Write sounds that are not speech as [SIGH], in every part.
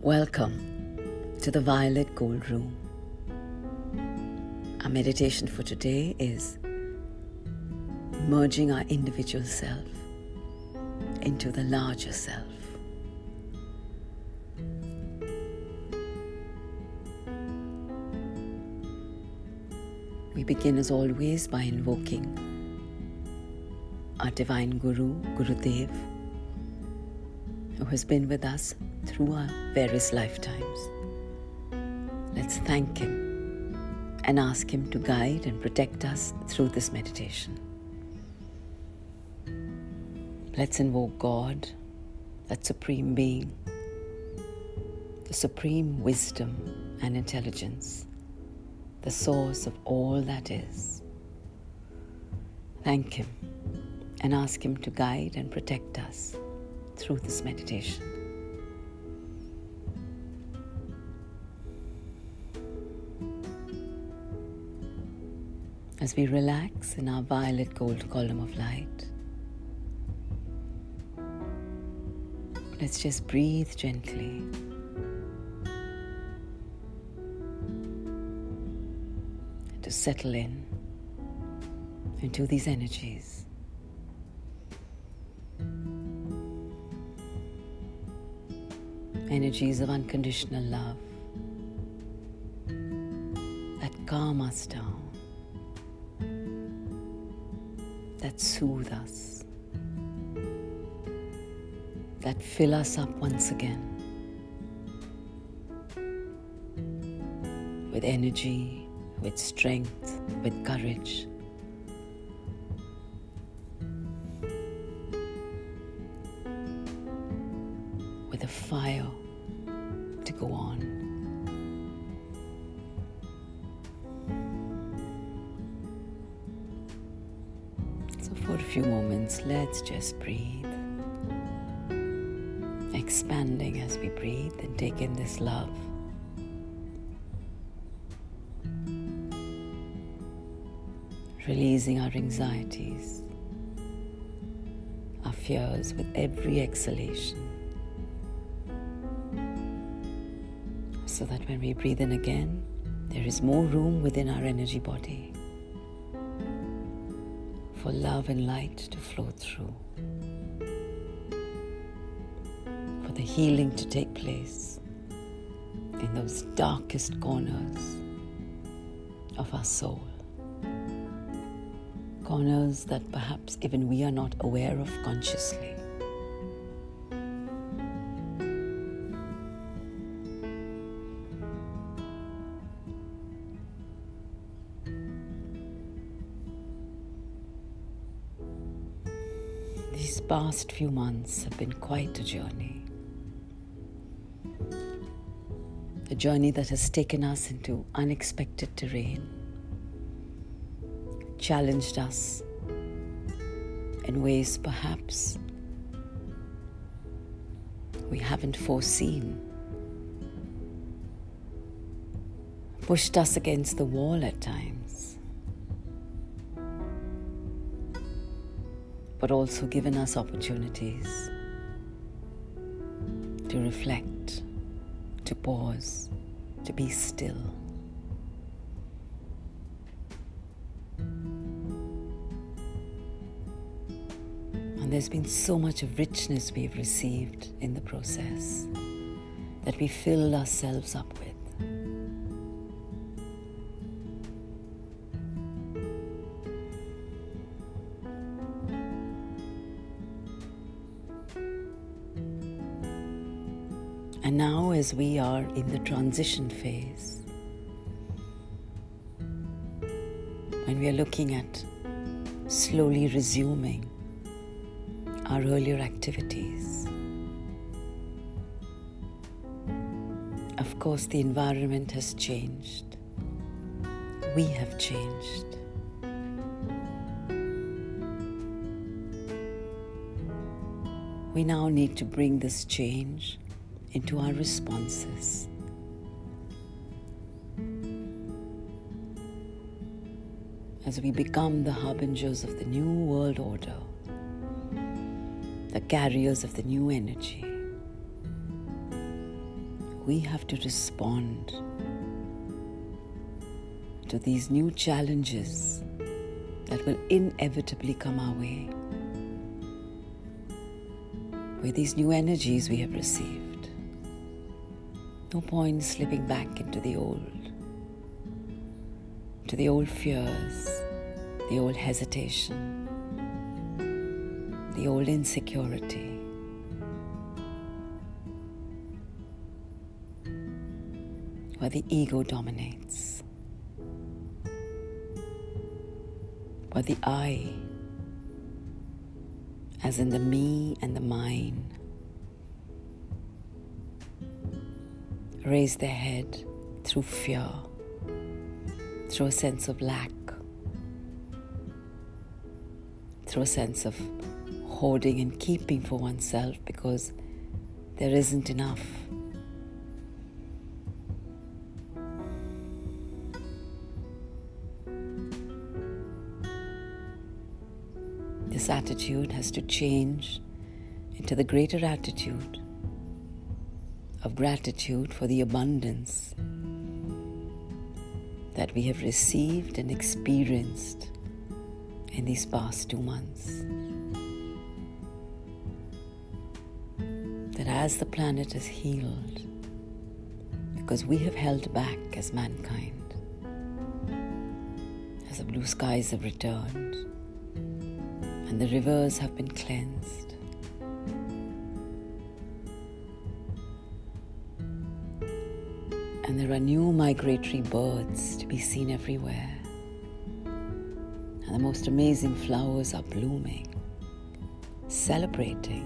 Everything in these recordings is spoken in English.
Welcome to the Violet Gold Room. Our meditation for today is merging our individual self into the larger self. We begin as always by invoking our divine Guru, Guru Dev, who has been with us through our various lifetimes. Let's thank him and ask him to guide and protect us through this meditation. Let's invoke God, that supreme being, the supreme wisdom and intelligence the source of all that is. Thank Him and ask Him to guide and protect us through this meditation. As we relax in our violet gold column of light, let's just breathe gently. to settle in into these energies. Energies of unconditional love that calm us down, that soothe us, that fill us up once again with energy with strength, with courage. Expanding as we breathe and take in this love. releasing our anxieties, our fears with every exhalation. So that when we breathe in again, there is more room within our energy body for love and light to flow through, healing to take place in those darkest corners of our soul corners that perhaps even we are not aware of consciously. These past few months have been quite a journey. Journey that has taken us into unexpected terrain challenged us in ways perhaps we haven't foreseen, pushed us against the wall at times, but also given us opportunities to reflect, to pause, to be still. And there's been so much of richness we've received in the process that we filled ourselves up with. As we are in the transition phase, when we are looking at slowly resuming our earlier activities. Of course, the environment has changed. We have changed. We now need to bring this change into our responses. As we become the harbingers of the new world order the carriers of the new energy. we have to respond to these new challenges that will inevitably come our way with these new energies we have received. No point slipping back into the old, to the old fears, the old hesitation, the old insecurity. Where the ego dominates, where the I as in the me and the mine. Raise their head through fear, through a sense of lack, through a sense of hoarding and keeping for oneself because there isn't enough. This attitude has to change into the greater attitude of gratitude for the abundance that we have received and experienced in these past two months. That as the planet has healed, because we have held back as mankind, as the blue skies have returned, and the rivers have been cleansed. There are new migratory birds to be seen everywhere. And the most amazing flowers are blooming, celebrating.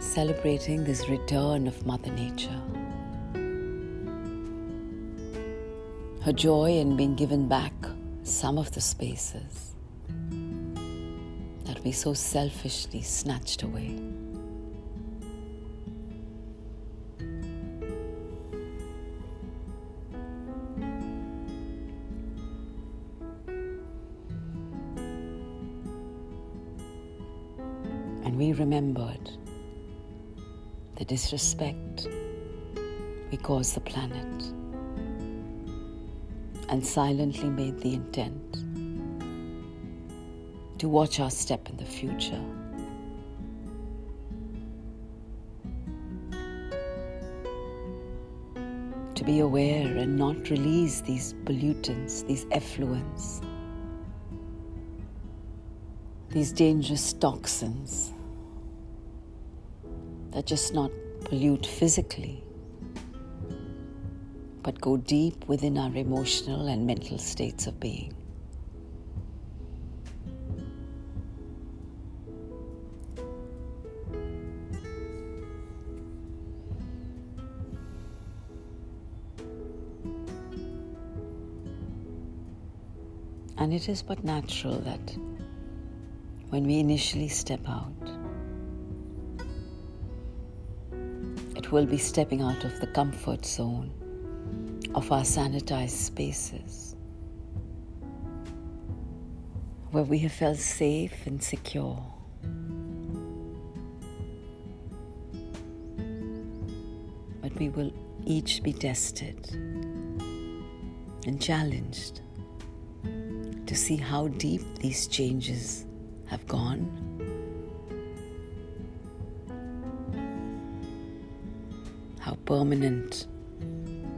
Celebrating this return of Mother Nature. Her joy in being given back some of the spaces that we so selfishly snatched away. The disrespect we caused the planet and silently made the intent to watch our step in the future. To be aware and not release these pollutants, these effluents, these dangerous toxins that just not pollute physically but go deep within our emotional and mental states of being. And it is but natural that when we initially step out, will be stepping out of the comfort zone of our sanitized spaces where we have felt safe and secure. But we will each be tested and challenged to see how deep these changes have gone. Permanent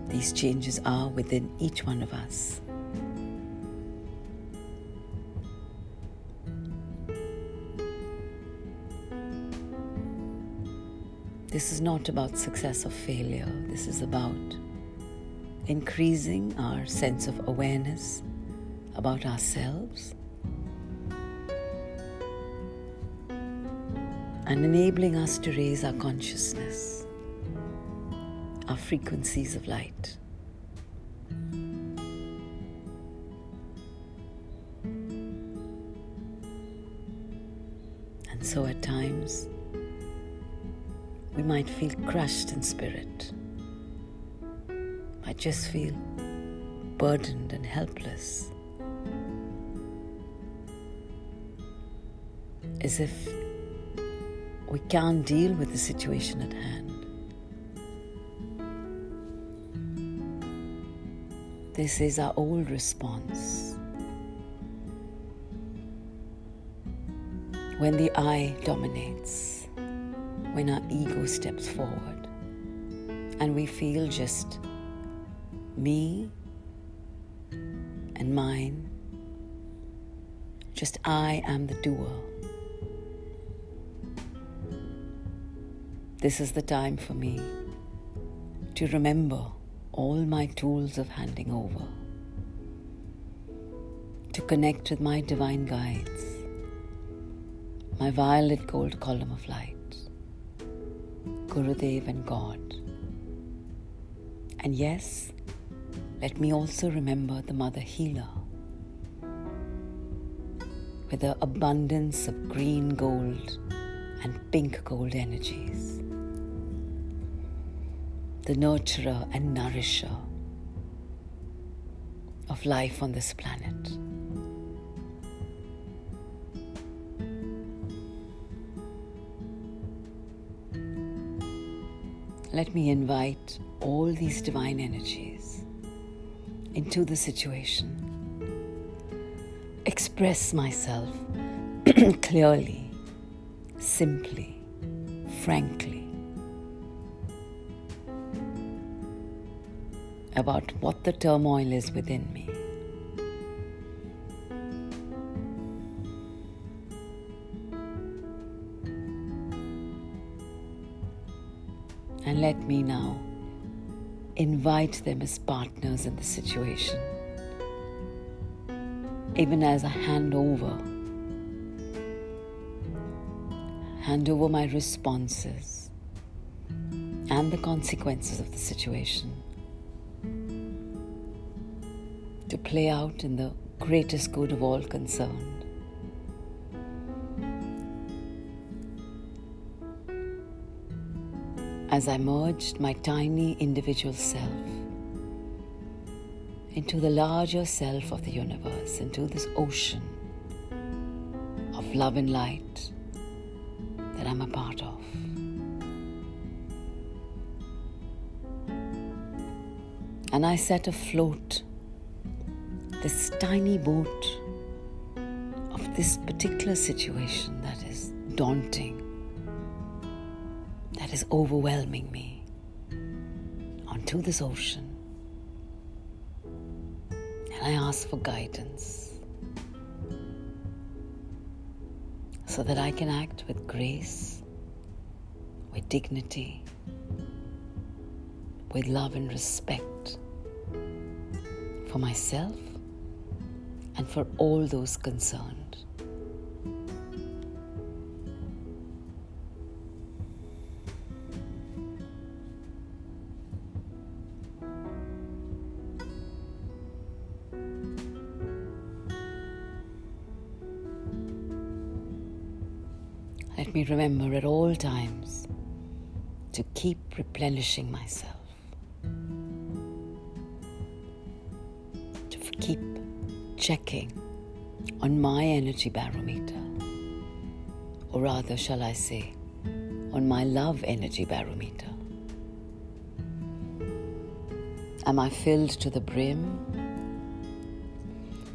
these changes are within each one of us. This is not about success or failure. This is about increasing our sense of awareness about ourselves and enabling us to raise our consciousness are frequencies of light. And so at times, we might feel crushed in spirit, might just feel burdened and helpless, as if we can't deal with the situation at hand. This is our old response. When the I dominates, when our ego steps forward, and we feel just me and mine, just I am the doer. This is the time for me to remember all my tools of handing over, to connect with my divine guides, my violet gold column of light, Gurudev and God. And yes, let me also remember the Mother Healer with her abundance of green gold and pink gold energies the nurturer and nourisher of life on this planet. Let me invite all these divine energies into the situation. Express myself [CLEARS THROAT] clearly, simply, frankly. About what the turmoil is within me. And let me now invite them as partners in the situation. Even as I hand over, hand over my responses and the consequences of the situation play out in the greatest good of all concerned. As I merged my tiny individual self into the larger self of the universe, into this ocean of love and light that I'm a part of. And I set afloat this tiny boat of this particular situation that is daunting, that is overwhelming me, onto this ocean. And I ask for guidance so that I can act with grace, with dignity, with love and respect for myself and for all those concerned. Let me remember at all times to keep replenishing myself, checking on my energy barometer, or rather, shall I say, on my love energy barometer. Am I filled to the brim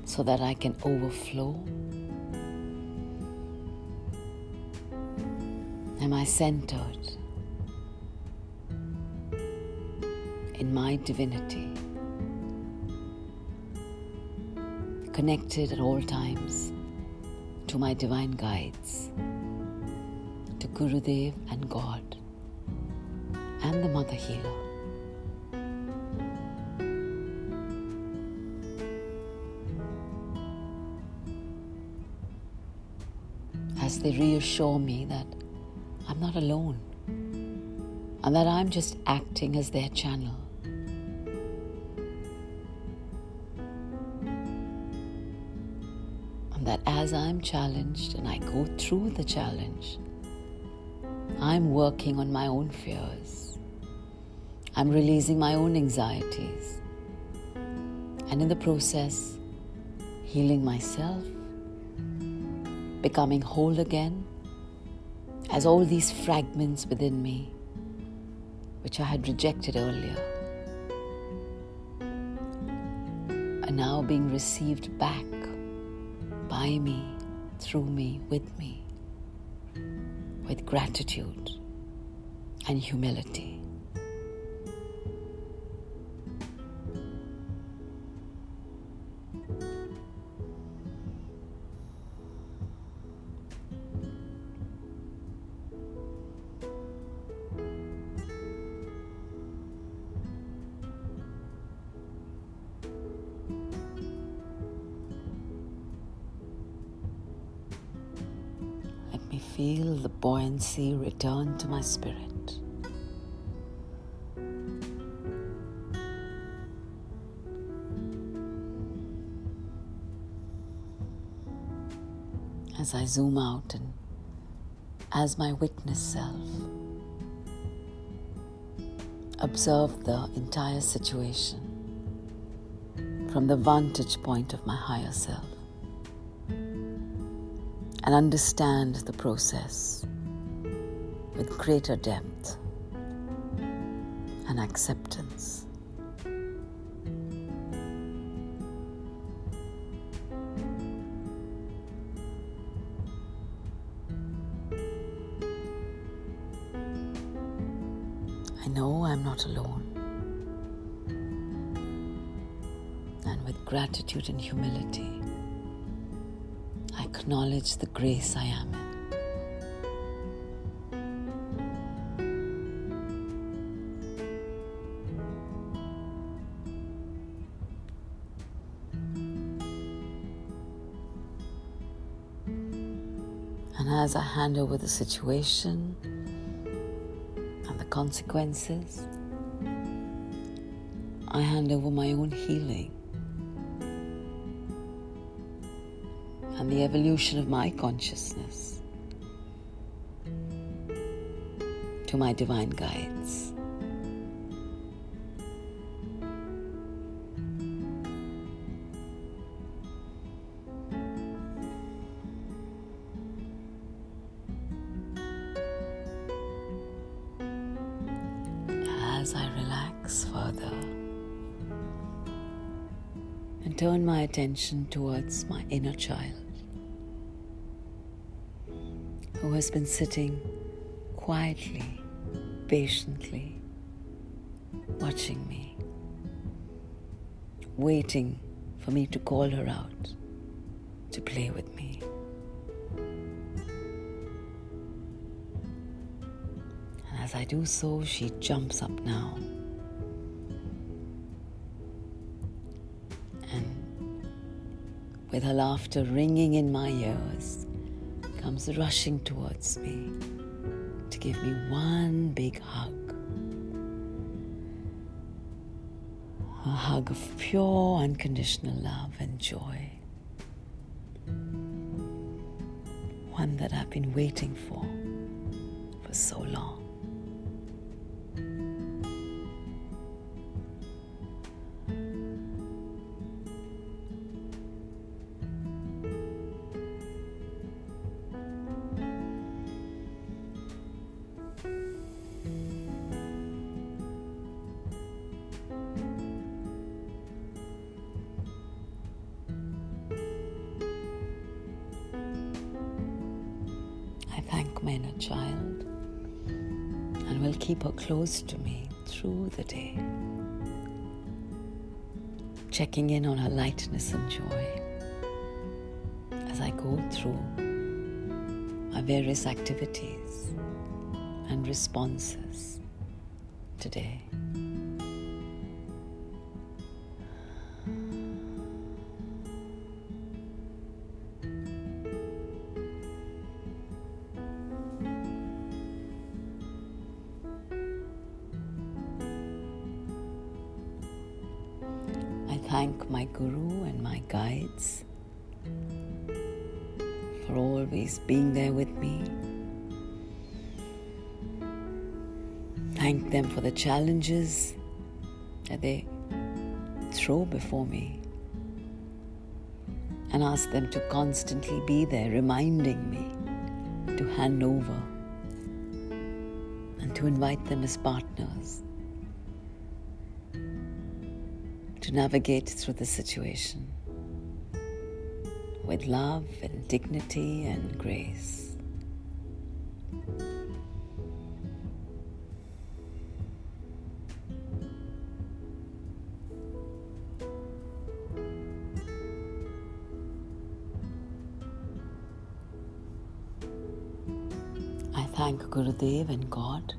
so that I can overflow? Am I centered in my divinity? Connected at all times to my divine guides, to Gurudev and God, and the Mother Healer. As they reassure me that I'm not alone and that I'm just acting as their channel. As I'm challenged and I go through the challenge, I'm working on my own fears. I'm releasing my own anxieties. And in the process, healing myself, becoming whole again, as all these fragments within me, which I had rejected earlier, are now being received back by me, through me, with me, with gratitude and humility. Feel the buoyancy return to my spirit. As I zoom out and as my witness self, observe the entire situation from the vantage point of my higher self and understand the process with greater depth and acceptance. I know I'm not alone. And with gratitude and humility, acknowledge the grace I am in. And as I hand over the situation and the consequences, I hand over my own healing and the evolution of my consciousness to my divine guides. As I relax further and turn my attention towards my inner child. Has been sitting quietly, patiently, watching me, waiting for me to call her out to play with me. And as I do so, she jumps up now. And with her laughter ringing in my ears, comes rushing towards me to give me one big hug. A hug of pure, unconditional love and joy. One that I've been waiting for for so long. My inner child and will keep her close to me through the day, checking in on her lightness and joy as I go through my various activities and responses today. Guides for always being there with me. Thank them for the challenges that they throw before me. And ask them to constantly be there, reminding me to hand over and to invite them as partners to navigate through the situation with love and dignity and grace. I thank Gurudev and God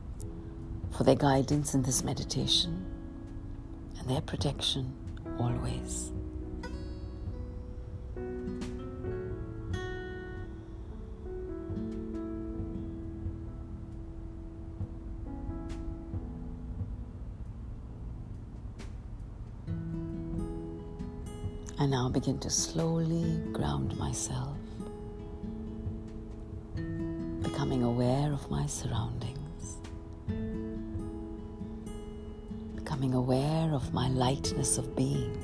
for their guidance in this meditation and their protection always. Now begin to slowly ground myself, becoming aware of my surroundings, becoming aware of my lightness of being,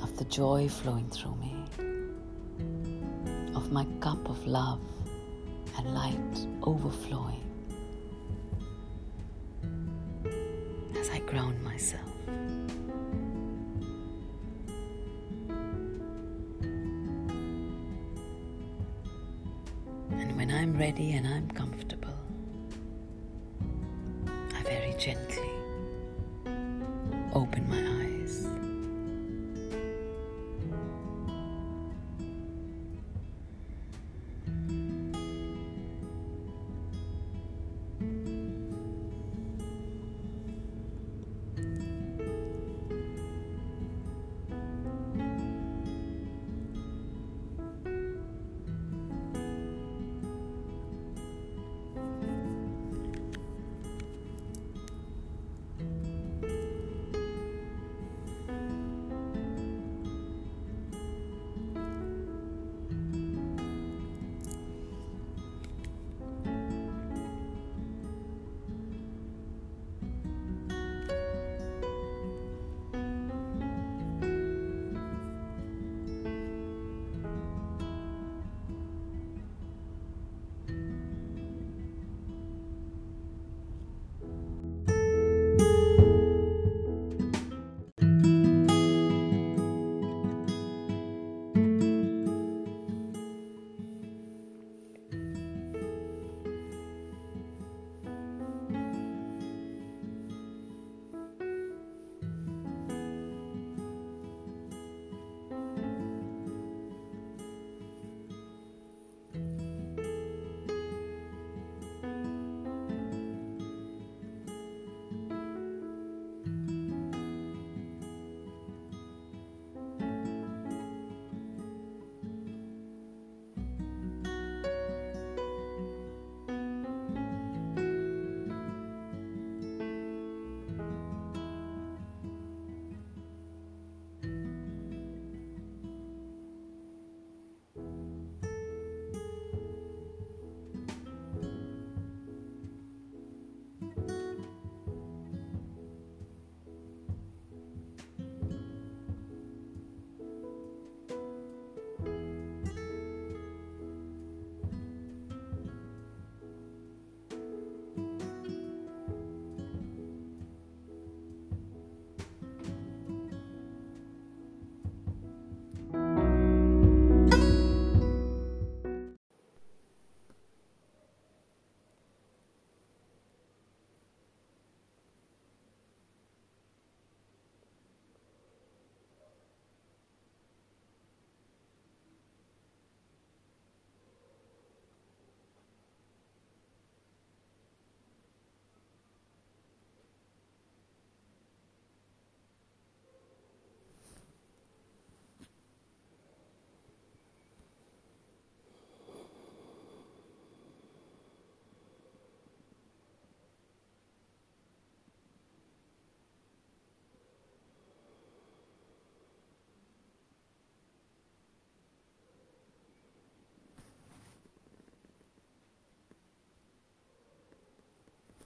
of the joy flowing through me, of my cup of love and light overflowing as I ground ready and I'm comfortable,